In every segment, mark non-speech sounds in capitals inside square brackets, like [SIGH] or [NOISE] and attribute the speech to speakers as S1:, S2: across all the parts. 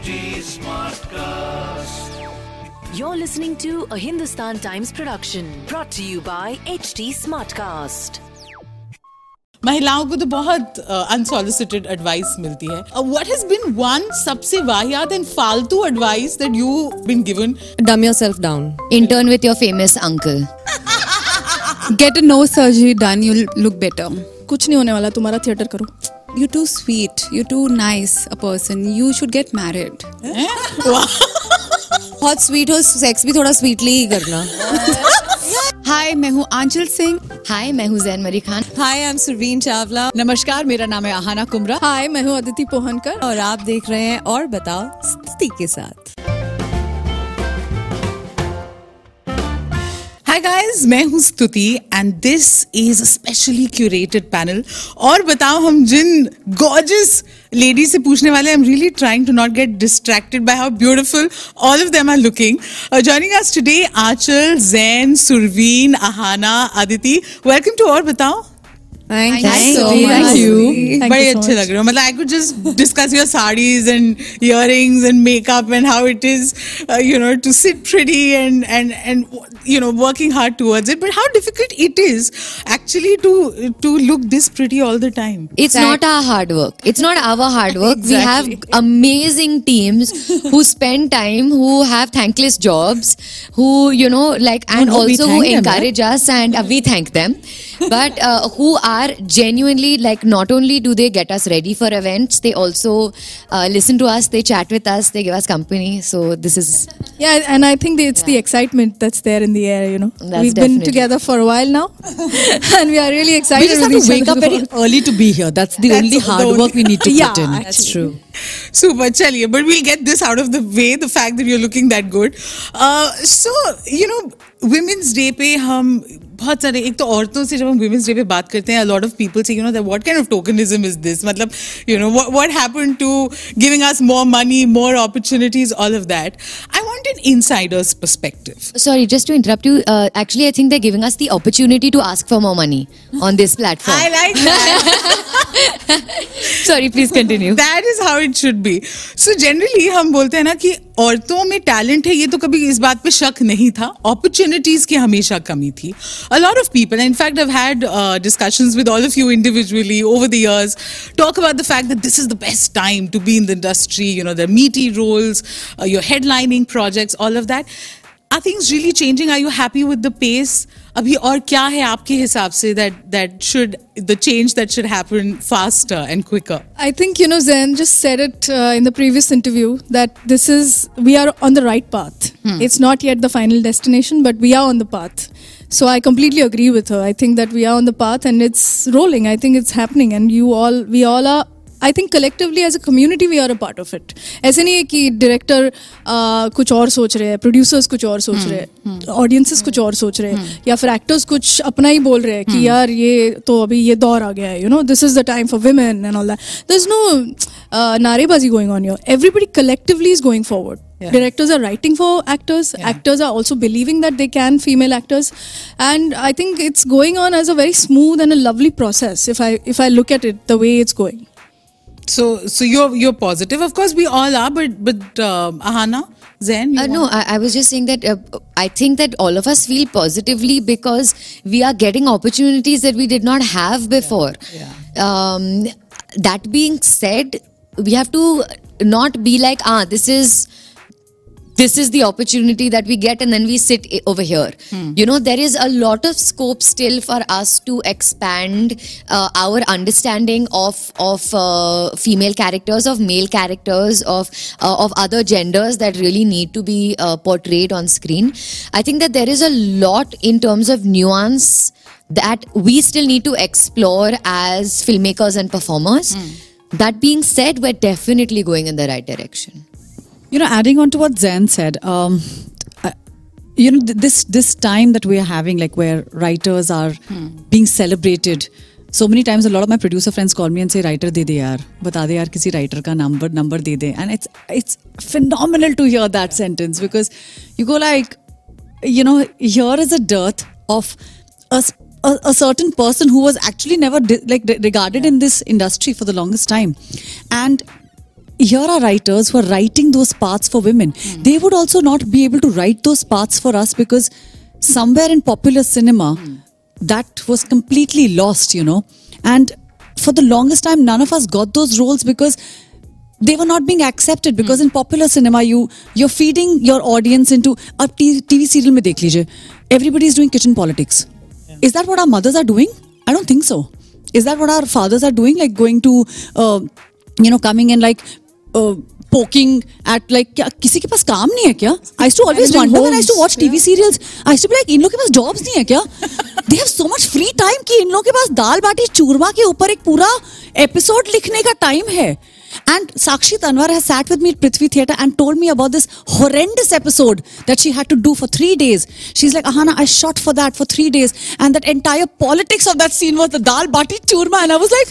S1: HD Smartcast.
S2: You're listening to a Hindustan Times production brought to you by HD Smartcast.
S3: महिलाओं को तो बहुत unsolicited uh, advice मिलती है। वट हैज़ बिन वन सबसे वाहियात एंड फालतू advice that you been given
S4: dumb your down
S5: intern with your famous uncle
S6: get a nose surgery done you look better
S7: कुछ नहीं होने वाला तुम्हारा थिएटर करो।
S6: You're too sweet. You're too nice a person. You should get married.
S4: बहुत sweet हो sex भी थोड़ा स्वीटली ही करना
S6: हाय मैं हूँ आंचल सिंह.
S5: हाय मैं हूँ Zayn Marie Khan.
S4: Hi I am Surveen Chawla
S8: नमस्कार मेरा नाम है आहाना कुमरा
S7: हाय मैं हूँ अदिति पोहनकर
S4: और आप देख रहे हैं और बताओ स्तुति के साथ
S3: हाय गाइस मैं हूँ Stuti and this is specially curated panel Aur Batao, हम जिन गॉर्जियस लेडी से पूछने वाले I am really trying to not get distracted by how beautiful all of them are looking joining us today Aanchal Jain Surveen Aahana Aditi welcome to Aur Batao
S4: thank
S5: Thank
S4: so
S5: you.
S4: much.
S7: Thank you. Thank
S3: बड़े
S7: you so
S3: अच्छे
S7: much.
S3: लग रहे हो मतलब I could just discuss your saris and earrings and makeup and how it is you know to sit pretty and and and you know working hard towards it but how difficult it is actually to to look this pretty all the time
S5: It's not our hard work. It's not our hard work. We have
S3: Exactly.
S5: amazing teams who spend time, who have thankless jobs, who, you know, like, and
S8: no, we
S5: also who
S8: thank them,
S5: encourage us and uh, we thank them. But uh, who are genuinely, like, not only do they get us ready for events, they also uh, listen to us, they chat with us, they give us company. So this is
S7: Yeah, and I think it's the excitement that's there in the air, you know.
S5: That's
S7: We've
S5: definitely-
S7: been together for a while now. [LAUGHS] [LAUGHS] and we are really
S8: we
S7: excited
S8: just have
S7: with
S8: to
S7: each
S8: wake up
S7: other
S8: very
S7: for-
S8: early to be here that's the
S3: That's
S8: only
S3: the
S8: hard
S3: only-
S8: work we need to [LAUGHS]
S7: Yeah,
S8: put in
S7: actually.
S8: that's true
S3: super chaliye but we'll get this out of the way the fact that you're looking that good uh, so you know women's day पे हम बहुत सारे एक तो औरतों से जब हम वुमेंस डे पे बात करते हैं लॉट ऑफ़ पीपल से you know that what kind of tokenism is this मतलब you know what happen to giving us more money more opportunities all of that I want an insider's perspective
S5: sorry just to interrupt you actually I think they giving us the opportunity to ask for more money on this platform
S3: I like
S5: sorry please continue
S3: that is how it should be so generally हम बोलते हैं ना कि औरतों में talent है, ये तो कभी इस बात पे शक नहीं था। अपॉर्चुनिटीज़ की हमेशा कमी थी। A lot of people in fact I had discussions with all of you individually over the years talk about the fact that this is the best time to be in the industry you know the meaty roles your headlining projects all of that I think really changing are you happy with the pace अभी और क्या है आपके हिसाब से that that should the change that should happen faster and quicker
S7: I think you know Jain just said it in the previous interview that this is we are on the right path it's not yet the final destination but we are on the path so I completely agree with I think that we are on the path and it's rolling I think it's happening and you all we all are I think collectively as a community we are a part of it ऐसे नहीं है कि director uh, कुछ और सोच रहे हैं producers कुछ और सोच रहे हैं हम्म, हम्म। ऑडियंसेस कुछ और सोच रहे हैं हम्म। या फिर एक्टर्स कुछ अपना ही बोल रहे हैं कि यार ये तो अभी ये दौर आ गया है you know this is the time for women and all that is no नारेबाजी going on your everybody collectively is going forward directors are writing for actors actors are also believing that they can female actors and I think it's going on as a very smooth and a lovely process if I if I look at it the way it's going
S3: So, so you're you're positive. Of course, we all are. But but uh, Ahana, Zayn, you
S5: Uh, no, I, I was just saying that uh, I think that all of us feel positively because we are getting opportunities that we did not have before. Um, that being said, we have to not be like, ah, this is this is the opportunity that we get and then we sit over here. You know there is a lot of scope still for us to expand uh, our understanding of of uh, female characters of male characters of uh, of other genders that really need to be uh, portrayed on screen. I think that there is a lot in terms of nuance that we still need to explore as filmmakers and performers. That being said we're definitely going in the right direction
S8: you know adding on to what Zayn said um I- you know th- this this time that we are having like where writers are being celebrated so many times a lot of my producer friends call me and say writer de de yaar. Bata de yaar kisi writer ka number number de de. And it's it's phenomenal to hear that sentence because you go like you know here is a dearth of a, certain person who was actually never di- like re- regarded in this industry for the longest time. And here are writers who are writing those parts for women. Mm. They would also not be able to write those parts for us because somewhere in popular cinema, mm. that was completely lost, you know. And for the longest time, none of us got those roles because they were not being accepted because mm. in popular cinema you you're feeding your audience into a TV serial mein dekh lijiye everybody is doing kitchen politics yeah. is that what our mothers are doing i don't think so is that what our fathers are doing like going to uh, you know coming and like uh, poking at like क्या किसी के पास काम नहीं है क्या I used to always
S3: Managing
S8: wonder when I used to
S3: homes,
S8: watch TV serials I used to be like इन लोग के पास jobs नहीं है क्या they have so much free time कि इन लोग के पास दाल बाटी चूरमा के ऊपर एक पूरा episode लिखने का time है and Sakshi Tanwar has sat with me at Prithvi Theatre and told me about this horrendous episode that she had to do for three days. She's like, Ahana, I shot for that for three days. And that entire politics of that scene was the dal bati churma. And I was like,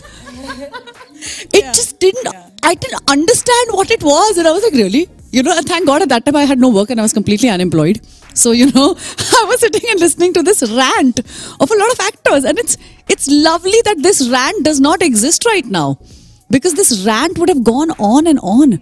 S8: it just didn't, I didn't understand what it was. And I was like, really? You know, and thank God at that time I had no work and I was completely unemployed. So, you know, [LAUGHS] I was sitting and listening to this rant of a lot of actors. And it's, it's lovely that this rant does not exist right now because this rant would have gone on and on.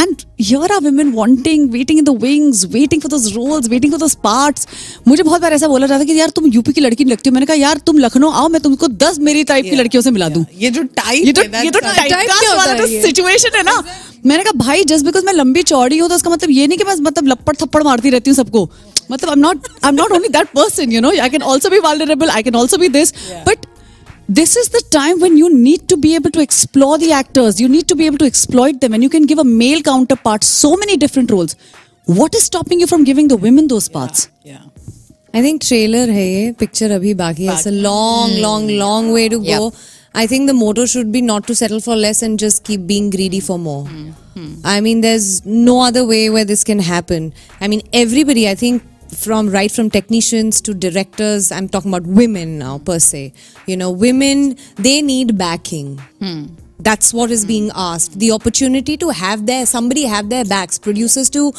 S8: And here are women wanting, waiting in the wings, waiting for those roles, waiting for those parts. मुझे बहुत बार ऐसा बोला जाता है कि यार तुम UP की लड़की लगती हो। मैंने कहा यार तुम लखनऊ आओ मैं तुमको दस मेरी टाइप की लड़कियों से मिला दूँ।
S3: ये जो टाइप
S8: ये ये तो तो सिचुएशन है ना। मैंने कहा भाई जस्ट बिकॉज़ मैं लंबी चौड़ी हूँ तो उसका मतलब ये नहीं कि मैं मतलब लपड़ थप्पड़ मारती रहती हूँ सबको। मतलब I am not I am not only that person you know I can also be vulnerable I can also be this but this is the time when you need to be able to explore the actors. You need to be able to exploit them, and you can give a male counterpart so many different roles. What is stopping you from giving the women those parts?
S3: Yeah.
S4: I think trailer है ये picture अभी बाकी है. It's a long, long, long way to go. I think the motto should be not to settle for less and just keep being greedy for more. I mean, there's no other way where this can happen. I mean, everybody, I think, from right from technicians to directors, I'm talking about women now per se. You know, women, they need backing. Hmm. That's what is being hmm. asked. The opportunity to have their somebody have their backs, producers to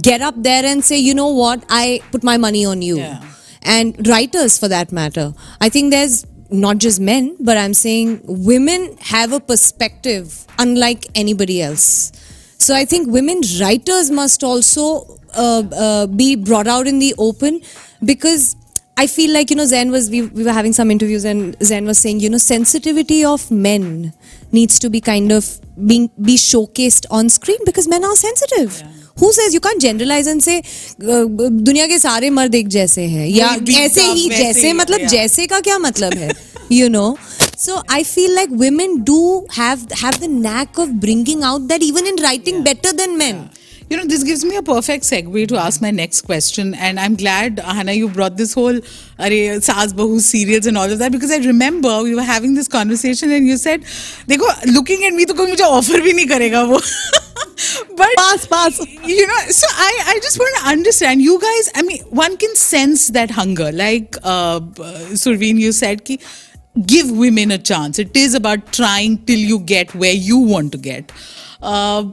S4: get up there and say, you know what, I put my money on you.
S3: Yeah.
S4: And writers for that matter. I think there's not just men, but I'm saying women have a perspective unlike anybody else. So I think women writers must also uh, uh, be brought out in the open because I feel like you know Zayn was we, we were having some interviews and Zayn was saying you know sensitivity of men needs to be kind of being be showcased on screen because men are sensitive. Yeah. Who says you can't generalize and say uh, दुनिया के सारे मर्द एक जैसे हैं या ऐसे ही जैसे मतलब
S3: yeah.
S4: जैसे का क्या मतलब है [LAUGHS] you know so i feel like women do have have the knack of bringing out that even in writing yeah. better than men yeah.
S3: You know, this gives me a perfect segue to ask my next question. And I'm glad, Hannah, you brought this whole Arey, Saas Bahu serials and all of that because I remember we were having this conversation and you said, Dekho, looking at me, to koi mujhe offer bhi nahi karega wo. but
S8: pass, pass.
S3: You know, so I, I just want to understand. You guys, I mean, one can sense that hunger. Like uh, Surveen, you said, ki, give women a chance. It is about trying till you get where you want to get. Uh,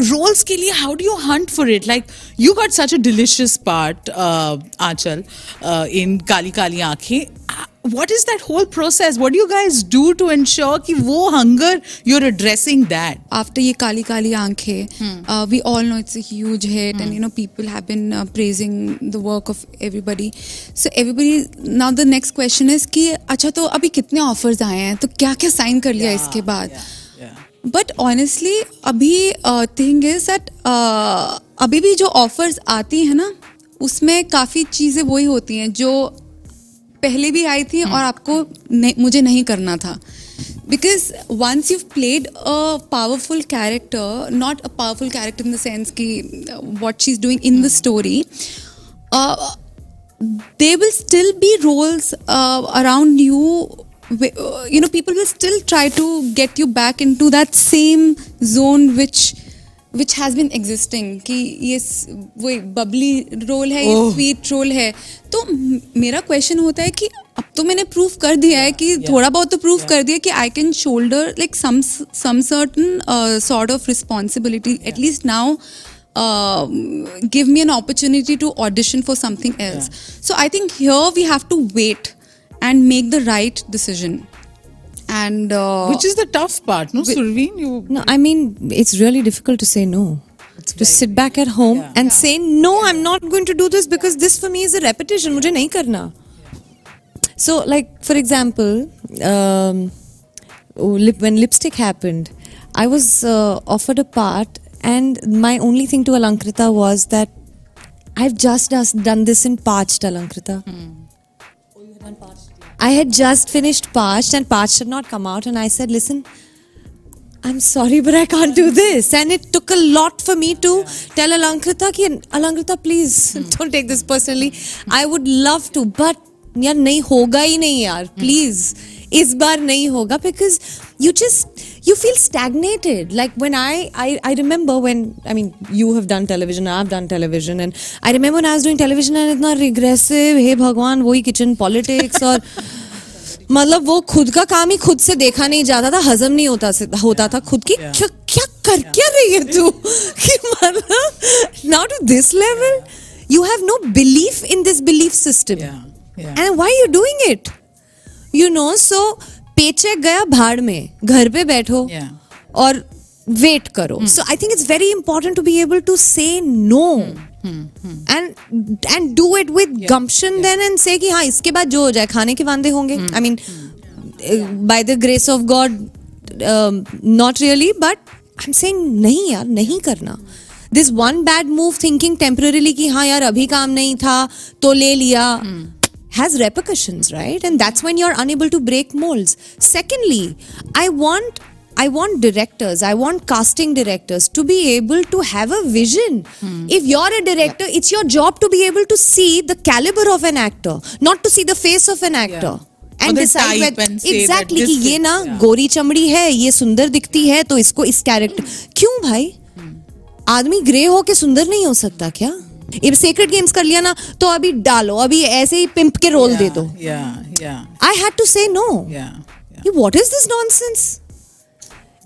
S3: roles के लिए how do you hunt for it like you got such a delicious part Aanchal in Kaali Kaali Aankhen what is that whole process what you guys do to ensure कि वो hunger you are addressing that
S6: after ये Kaali Kaali Aankhen we all know it's huge hit and you know people have been praising the work of everybody so everybody now the next question is कि अच्छा तो अभी कितने offers आए हैं? तो क्या क्या साइन कर लिया yeah, इसके बाद? yeah. बट ऑनेस्टली अभी थिंग इज़ दैट अभी भी जो ऑफर्स आती हैं ना उसमें काफ़ी चीज़ें वही होती हैं जो पहले भी आई थी और आपको नहीं, मुझे नहीं करना था। Because once you played a powerful character not a powerful character in the sense कि what she is doing in the story they will still be roles around around you wh- uh, you know people will still try to get you back into that same zone which which has been existing कि ये स- वो Babli role है ये sweet role है तो म- मेरा क्वेश्चन होता है कि अब तो मैंने प्रूव कर दिया है कि थोड़ा बहुत तो प्रूव कर दिया कि I can shoulder like some some certain sort of responsibility at least now um, give me an opportunity to audition for something else. So I think here we have to wait and make the right decision and uh,
S3: which is the tough part no Surveen, you
S4: no i mean it's really difficult to say no to sit back at home yeah. and yeah. say no i'm not going to do this because yeah. this for me is a repetition mujhe nahi karna so like for example um, oh, when lipstick happened i was uh, offered a part and my only thing to alankrita was that i've just done this in parched alankrita mm. oh, I had just finished Parched, and Parched had not come out, and I said, listen, I'm sorry, but I can't do this. And it took a lot for me to tell Alankrita, ki, Alankrita, please [LAUGHS] don't take this personally. I would love to, but यार नहीं होगा ही नहीं यार please इस बार नहीं होगा because you just you feel stagnated like when I, I i remember when i mean you have done television i've done television and i remember when i was doing television and इतना regressive हे भगवान वही kitchen politics और [LAUGHS] मतलब वो खुद का काम ही खुद से देखा नहीं जाता था हजम नहीं होता से, होता था खुद की क्या क्या कर क्या रही है तू [LAUGHS] कि मतलब now to this level you have no belief in this belief system
S3: Yeah, yeah.
S4: And why you doing it you know so paycheck गया भाड़ में घर पे बैठो
S3: Yeah.
S4: और वेट करो so I think it's very important to be able to say no and and do it with gumption then and say कि हाँ इसके बाद जो हो जाए खाने के वांदे होंगे I mean by the grace of God not really but I am saying नहीं यार नहीं करना this one bad move thinking temporarily कि हाँ यार अभी काम नहीं था तो ले लिया has repercussions right and that's when you're unable to break molds secondly i want i want directors i want casting directors to be able to have a vision if you're a director it's your job to be able to see the caliber of an actor not to see the face of an actor
S3: Or
S4: and
S3: the
S4: decide
S3: type
S4: whether
S3: and say that
S4: exactly
S3: this
S4: कि ये
S3: is-
S4: ना
S3: yeah.
S4: गोरी चमड़ी है ये सुंदर दिखती है तो इसको इस कैरेक्टर क्यों भाई आदमी ग्रे हो के सुंदर नहीं हो सकता क्या अब सेक्रेट गेम्स कर लिया ना तो अभी डालो अभी ऐसे ही पिंप के रोल दे दो। I had to say
S3: no.
S4: What is this nonsense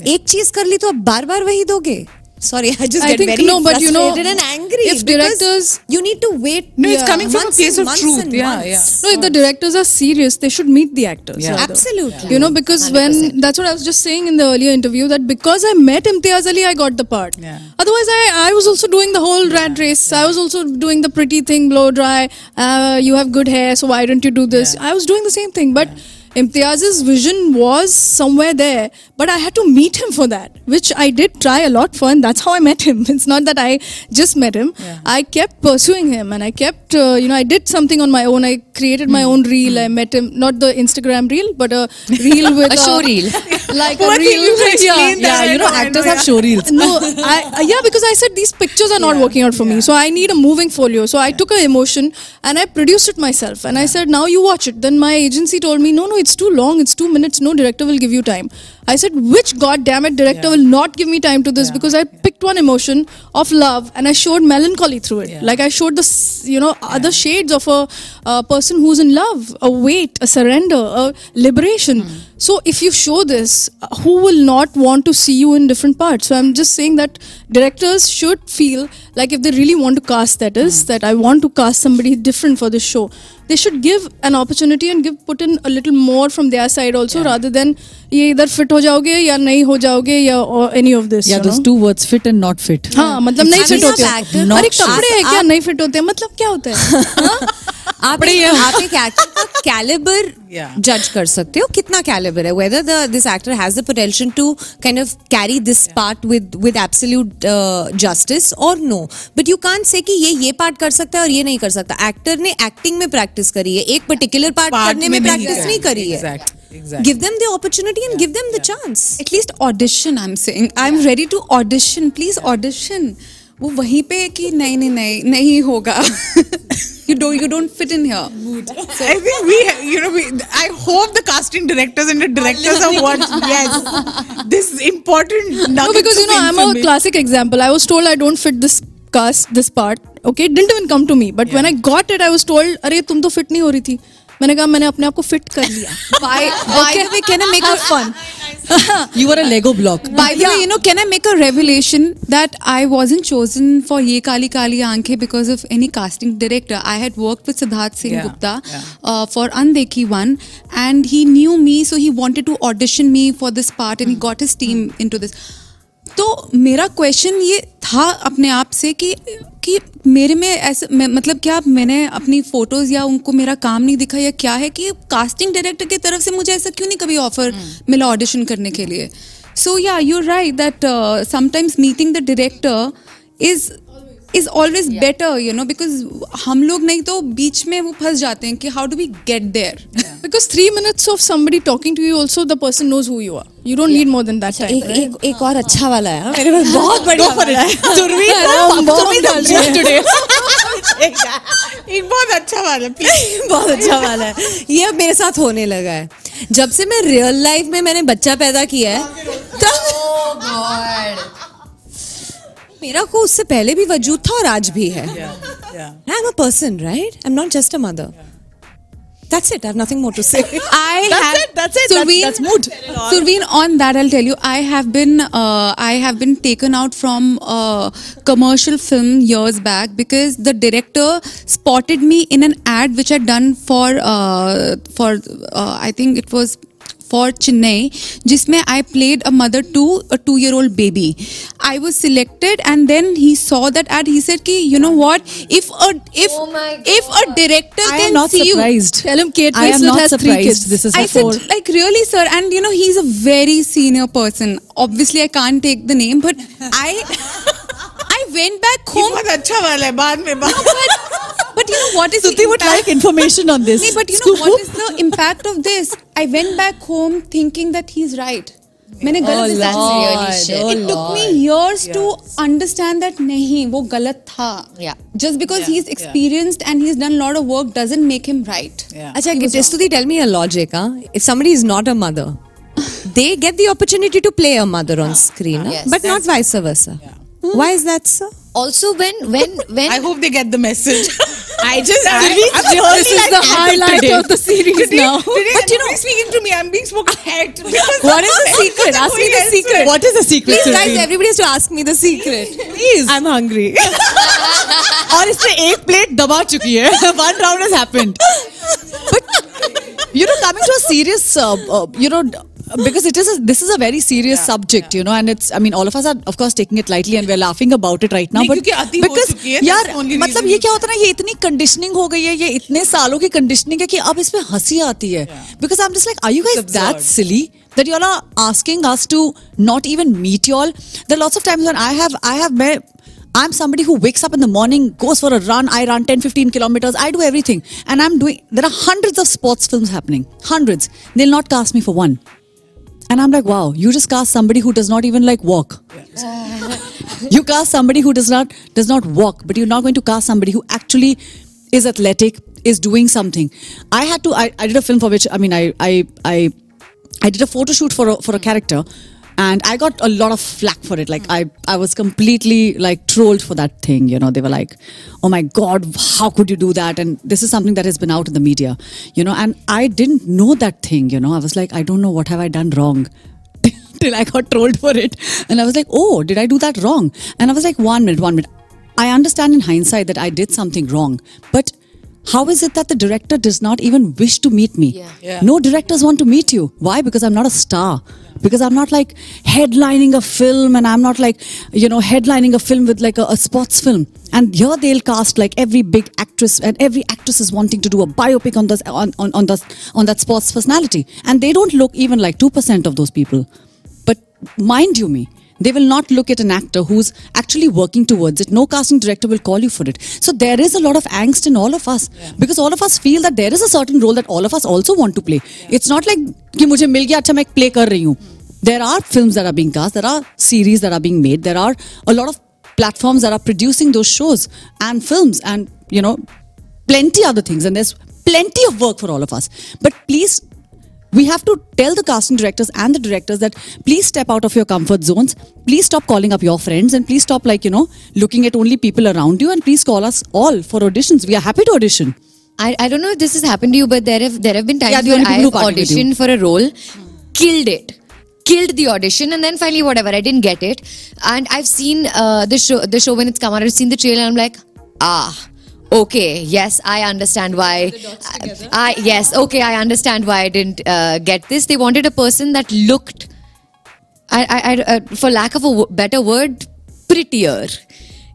S4: एक चीज़ कर ली तो आप बार बार वही दोगे। Sorry, [LAUGHS] I just
S7: I
S4: get
S7: think,
S4: very
S7: no, but you know,
S4: and angry.
S7: If directors,
S4: you need to wait.
S3: No, it's
S7: uh,
S3: coming from a place of truth. Yeah, yeah.
S7: No, if the directors are serious, they should meet the actors.
S3: Yeah.
S4: Absolutely.
S7: You know, because 100%. when that's what I was just saying in the earlier interview that because I met Imtiaz Ali, I got the part.
S3: Yeah.
S7: Otherwise, I I was also doing the whole rat race. I was also doing the pretty thing, blow dry. Uh, you have good hair, so why don't you do this? I was doing the same thing, but Imtiaz's vision was somewhere there, but I had to meet him for that, which I did try a lot for, and that's how I met him. [LAUGHS] It's not that I just met him. I kept pursuing him, and I kept, uh, you know, I did something on my own. I created my own reel. I met him, not the Instagram reel, but a reel [LAUGHS] with
S5: A show reel.
S7: like
S3: Poor
S7: a reel. [LAUGHS] with- yeah.
S8: Yeah, you know,
S3: I know,
S8: actors have show reels.
S7: no, I uh, yeah because I said these pictures are not working out for me, so I need a moving folio. So I took a emotion and I produced it myself, and I said, now you watch it. Then my agency told me, no, no, it's too long. It's two minutes. No director will give you time. I said, which goddamn it director will not give me time to this because I picked one emotion of love and I showed melancholy through it. Yeah. Like I showed the, you know, yeah. other shades of a, a, person who's in love, a wait, a surrender, a liberation. Mm. So if you show this, uh, who will not want to see you in different parts? So I'm just saying that directors should feel like if they really want to cast, that is, mm. that I want to cast somebody different for this show, they should give an opportunity and give put in a little more from their side also yeah. rather than either idhar fit ho jaoge ya nahi ho jaoge ya or any of this.
S8: Yeah, those
S7: know?
S8: two words, fit and not fit.
S7: हाँ मतलब नहीं fit होते हैं। अरे कपड़े हैं क्या? नहीं फिट होते हैं? मतलब क्या होता है? [LAUGHS] हाँ?
S4: आप आप एक एक्टर का कैलिबर जज कर सकते हो कितना कैलिबर है? Whether the this actor has the potential to kind of carry this part with with absolute justice और no but you can't say कि ये ये पार्ट कर सकता है और ये नहीं कर सकता। एक्टर ने एक्टिंग में प्रैक्टिस करी है। एक पर्टिकुलर पार्ट करने
S3: में
S4: प्रैक्टिस नहीं करी। है।
S3: Exactly, exactly.
S4: Give them the opportunity and give them the chance
S6: at least audition i'm saying i'm ready to audition please audition वो वहीं पे कि नहीं नहीं नहीं नहीं होगा you don't you don't fit in here Mood.
S3: So, I think we, you know, we, I hope the casting directors and the directors are watching. Yes, this is important.
S7: No, because you know I'm a classic example. I was told I don't fit this cast, this part. Okay, it didn't even come to me. But yeah. when I got it, I was told, "अरे तुम तो fit नहीं हो रही थी." मैंने कहा मैंने अपने आप को फिट कर लिया
S6: By, by the way, can I make a fun?
S8: You were a Lego block.
S6: By the yeah. way, you know, can I make a revelation that I wasn't chosen for Ye Kali Kali Aankhe because of any casting director. I had worked with Siddharth Singh
S3: Yeah,
S6: Gupta
S3: yeah.
S6: uh, for Andekhi One, and he knew me, so he wanted to audition me for this part, and mm. he got his team mm. into this. तो मेरा question ये था अपने आप से कि कि मेरे में ऐसे मैं, मतलब क्या मैंने अपनी फ़ोटोज़ या उनको मेरा काम नहीं दिखा या क्या है कि कास्टिंग डायरेक्टर की तरफ़ से मुझे ऐसा क्यों नहीं कभी ऑफ़र मिला ऑडिशन करने के लिए? So yeah you right that sometimes meeting the director is is always better you know because हम लोग नहीं तो बीच में वो फंस जाते हैं कि how do we get there
S7: because three minutes of somebody talking to you also the person knows who you are. You don't need more than that time
S4: एक एक एक और अच्छा वाला है हाँ, मेरे पास बहुत [LAUGHS] बढ़िया वाला है।
S3: सुरभि
S4: है हैं।
S3: एक बहुत अच्छा वाला प्लीज़ [LAUGHS]
S4: बहुत अच्छा वाला है। ये अब मेरे साथ होने लगा है। जब से मैं रियल लाइफ में मैंने बच्चा पैदा किया है [LAUGHS] तब मेरा को उससे पहले भी वजूद था और आज भी है I am a person right I am not just a mother That's it. I have nothing more to say.
S6: I
S3: That's
S6: have
S3: it, that's it, that's-
S6: Surveen,
S3: that's mood.
S6: Surveen, on that I'll tell you, I have been uh, I have been taken out from a commercial film years back because the director spotted me in an ad which I'd done for uh, for uh, I think it was for Chennai जिसमें I played a mother to a two year old baby I was selected and then he saw that at he set की you know what if if if a director like really sir and you know he is a very senior person obviously I can't take the name but I I went back home
S3: अच्छा वाला है बाद में बाद
S6: But you know what is
S8: Stuti
S6: what
S8: would
S6: impact?
S8: like information on this.
S6: But you know what is the impact of this? I went back home thinking that he's right. मैंने गलत
S4: oh
S6: decision
S5: really
S4: oh
S6: It took me years to understand that नहीं वो गलत था
S5: yeah.
S6: just because he's experienced and he's done a lot of work doesn't make him right
S3: yeah.
S4: अच्छा Testuti tell me a logic if somebody is not a mother [LAUGHS] they get the opportunity to play a mother on screen
S5: yes.
S4: but not vice versa. Why is that so?
S5: Also, when when when
S3: I hope they get the message. [LAUGHS] I just I,
S8: Surveen,
S3: I'm
S8: this
S3: really
S8: is
S3: like
S8: the
S3: that
S8: highlight
S3: today.
S8: of the series
S3: today,
S8: now.
S3: Today,
S8: But you know-
S3: nobody's speaking to me. I'm being spoken at. because [LAUGHS]
S4: What is the
S3: I'm
S4: secret? Ask me the
S3: going
S4: secret.
S3: elsewhere.
S8: What is the secret?
S4: Please, guys,
S8: Surveen?
S4: everybody has to ask me the secret. [LAUGHS]
S8: Please.
S4: I'm hungry.
S8: और इसने एक plate दबा चुकी है one round has happened but you know coming to a serious uh, uh, you know because it is a, this is a very serious subject you know and it's i mean all of us are of course taking it lightly and we're laughing about it right now
S3: नहीं,
S8: but
S3: क्योंकि अति हो
S8: because
S3: चुकी है, that's
S8: यार
S3: the only
S8: मतलब
S3: reason.
S8: ये क्या होता है ना ये इतनी कंडीशनिंग हो गई है ये इतने सालों की कंडीशनिंग है कि अब इसमें हंसी आती है because i'm just like are you guys
S3: It's
S8: that
S3: absurd.
S8: silly that you all are asking us to not even meet you all there are lots of times when i have i have met I'm somebody who wakes up in the morning, goes for a run. I run 10, 15 kilometers. I do everything. And I'm doing, there are hundreds of sports films happening. Hundreds. They'll not cast me for one. And I'm like, wow, you just cast somebody who does not even like walk. you cast somebody who does not does not walk, but you're not going to cast somebody who actually is athletic, is doing something. I had to. I, I did a film for which I mean I I I I did a photo shoot for a, for a character, and I got a lot of flack for it. Like I I was completely like trolled for that thing. You know, they were like, "Oh my God, how could you do that?" And this is something that has been out in the media. You know, and I didn't know that thing. You know, I was like, I don't know what have I done wrong. [LAUGHS] Till I got trolled for it, and I was like, "Oh, did I do that wrong?" And I was like, "One minute, one minute." I understand in hindsight that I did something wrong, but how is it that the director does not even wish to meet me?
S3: Yeah. Yeah.
S8: No directors want to meet you. Why? Because I'm not a star. Because I'm not like headlining a film and I'm not like, you know, headlining a film with like a, a sports film. And here they'll cast like every big actress and every actress is wanting to do a biopic on this on, on, on this on that sports personality. And they don't look even like two percent of those people. But mind you me, they will not look at an actor who's actually working towards it. No casting director will call you for it. So there is a lot of angst in all of us because all of us feel that there is a certain role that all of us also want to play. It's not like कि मुझे मिल गया अच्छा मैं play कर रही हूँ. There are films that are being cast. There are series that are being made. There are a lot of platforms that are producing those shows and films and you know plenty other things and there's plenty of work for all of us. But please we have to tell the casting directors and the directors that please step out of your comfort zones please stop calling up your friends and please stop like you know looking at only people around you and please call us all for auditions we are happy to audition
S5: I, I don't know if this has happened to you, but there have there have been times
S8: Yeah,
S5: where I
S8: people
S5: have
S8: who party with you.
S5: auditioned for a role, killed it, killed the audition, and then finally whatever I didn't get it. And I've seen uh, the show the show when it's come out. I've seen the trailer. and I'm like, ah. Okay, yes, I understand why. I, yes, okay, I understand why I didn't uh, get this. They wanted a person that looked, I, I, I, uh, for lack of a w- better word, prettier.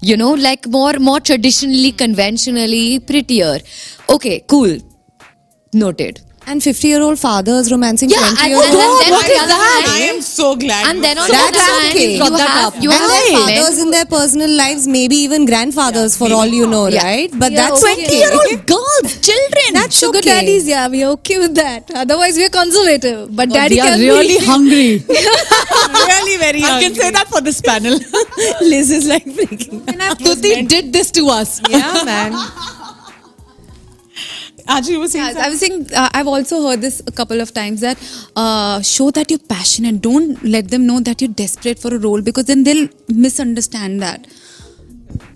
S5: You know, like more, more traditionally, conventionally prettier. Okay, cool. Noted.
S4: And 50 year old fathers romancing
S5: Yeah,
S4: 20
S5: and
S4: year
S5: then-
S4: old.
S5: then on the other hand,
S3: I am so glad.
S5: and then on
S4: That's
S5: the other hand,
S4: okay.
S5: you
S4: Brought that
S5: have, you
S4: and
S5: have
S4: their fathers in their personal lives, maybe even grandfathers for all you know,
S5: Yeah.
S4: right? But
S7: Yeah,
S4: that's
S7: okay.
S4: okay.
S7: year
S8: old girls, children.
S4: That's
S7: Sugar
S4: okay.
S7: daddies, yeah, we are okay with that. Otherwise, we are conservative. But daddy
S8: we are
S7: can
S8: really
S7: be. [LAUGHS]
S8: hungry.
S3: really very
S8: I can say that for this panel. [LAUGHS]
S4: Liz is like freaking.
S8: Tuti did this to us.
S4: Yeah, man.
S3: आज ही वो
S6: scene I was saying I have also heard this a couple of times that show that you passionate don't let them know that you desperate for a role because then they'll misunderstand that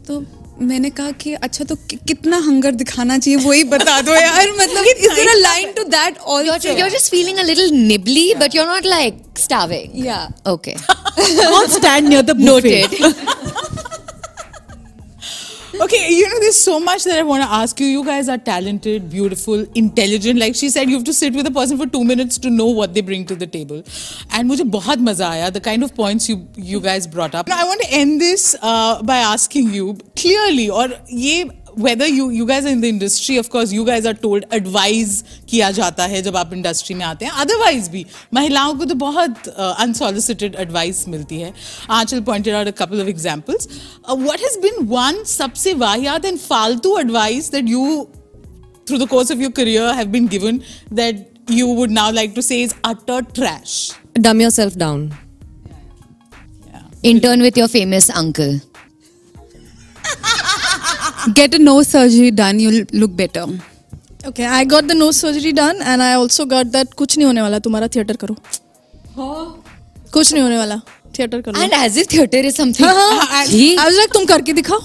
S6: तो मैंने कहा कि अच्छा तो कितना hunger दिखाना चाहिए वही बता दो यार। [LAUGHS] मतलब is there a line to that
S5: all
S6: you
S5: are just feeling a little nibbly but you are not like starving
S6: yeah
S5: okay
S8: don't stand near the buffet
S5: noted
S3: Okay, you know, there's so much that I want to ask you. You guys are talented, beautiful, intelligent. Like she said, you have to sit with a person for two minutes to know what they bring to the table. And मुझे बहुत मजा आया. The kind of points you you guys brought up. Now, I want to end this uh, by asking you clearly, or ये whether you you guys in the industry of course you guys are told advise किया जाता है जब आप industry में आते हैं otherwise भी महिलाओं को तो बहुत अनसॉलिसिटेड uh, एडवाइस मिलती है Aanchal pointed out a couple of examples what has been one सबसे वाहियात एंड फालतू advice that you through the course of your career have been given that you would now like to say is utter trash.
S4: Dumb yourself down. Yeah. yeah.
S5: Intern with your famous uncle. [LAUGHS]
S6: get a nose surgery done, you'll look better.
S7: Okay, I got the nose surgery done and I also got that कुछ नहीं होने वाला तुम्हारा theatre करो। हाँ कुछ नहीं होने वाला थिएटर करो।
S5: And as if theatre is something
S7: I was like तुम करके दिखाओ।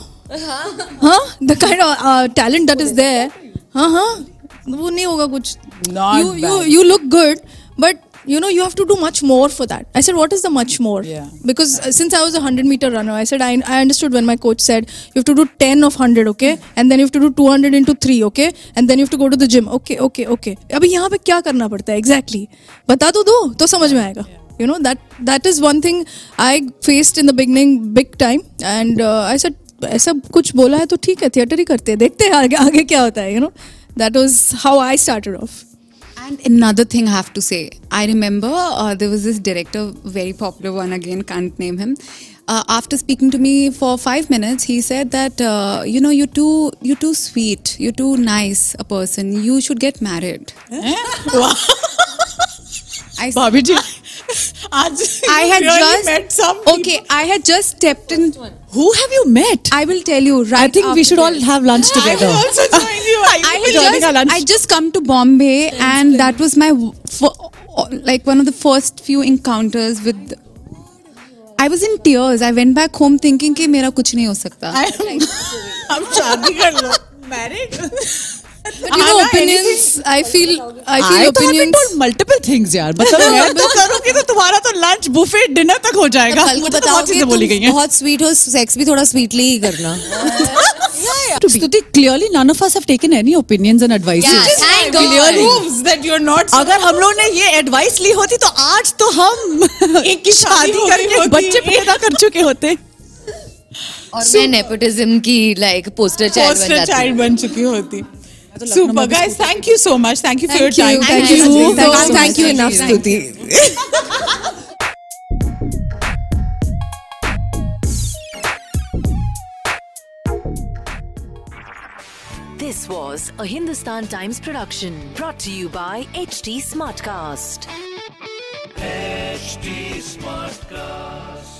S7: हाँ। The kind of talent that is there हाँ हाँ। वो नहीं होगा कुछ। You you you look good but you know you have to do much more for that I said what is the much more
S3: Yeah.
S7: because uh, since I was a 100 meter runner I said I, I understood when my coach said you have to do 10 of 100 okay and then you have to do 200 into 3 okay and then you have to go to the gym okay okay okay अभी यहाँ पे क्या करना पड़ता है exactly बता तो दो तो समझ में आएगा you know that that is one thing I faced in the beginning big time and uh, I said ऐसा कुछ बोला है तो ठीक है थिएटर ही करते हैं देखते हैं आगे आगे क्या होता है you know that was how I started off
S6: and another thing I have to say, I remember uh, there was this director, very popular one again, can't name him. Uh, after speaking to me for five minutes, he said that uh, you know you're too you're too sweet, you're too nice a person. You should get married. [LAUGHS] I
S3: Bobby [LAUGHS]
S6: I had just
S3: met some
S6: okay. I had just stepped in.
S8: Who have you met?
S6: I will tell you right.
S8: I think we
S6: after
S8: should all
S6: this.
S8: have lunch
S3: I
S8: together.
S3: will also [LAUGHS] join you. I,
S6: I
S3: will
S6: had
S3: join
S8: joining our
S6: just
S8: lunch.
S6: I just come to Bombay and that was my w- fir- like one of the first few encounters with I was in tears. I went back home thinking कि मेरा कुछ नहीं हो सकता.
S3: हम शादी कर लो [LAUGHS] married [LAUGHS]
S8: अगर हम लोगों ने ये एडवाइस ली होती तो आज तो हम [LAUGHS] [LAUGHS] [LAUGHS]
S3: एक की शादी
S8: करके बच्चे पैदा कर चुके होते।
S5: और मैं नेपोटिज्म की लाइक पोस्टर चाइल्ड बन
S3: चुकी होती। Super guys, thank you so much. Thank you for your
S7: you.
S3: time.
S7: Thank you.
S4: Thank
S7: so
S4: you, thank you enough, Stuti.
S2: This was a Hindustan Times production brought to you by HT Smartcast.
S1: HT Smartcast.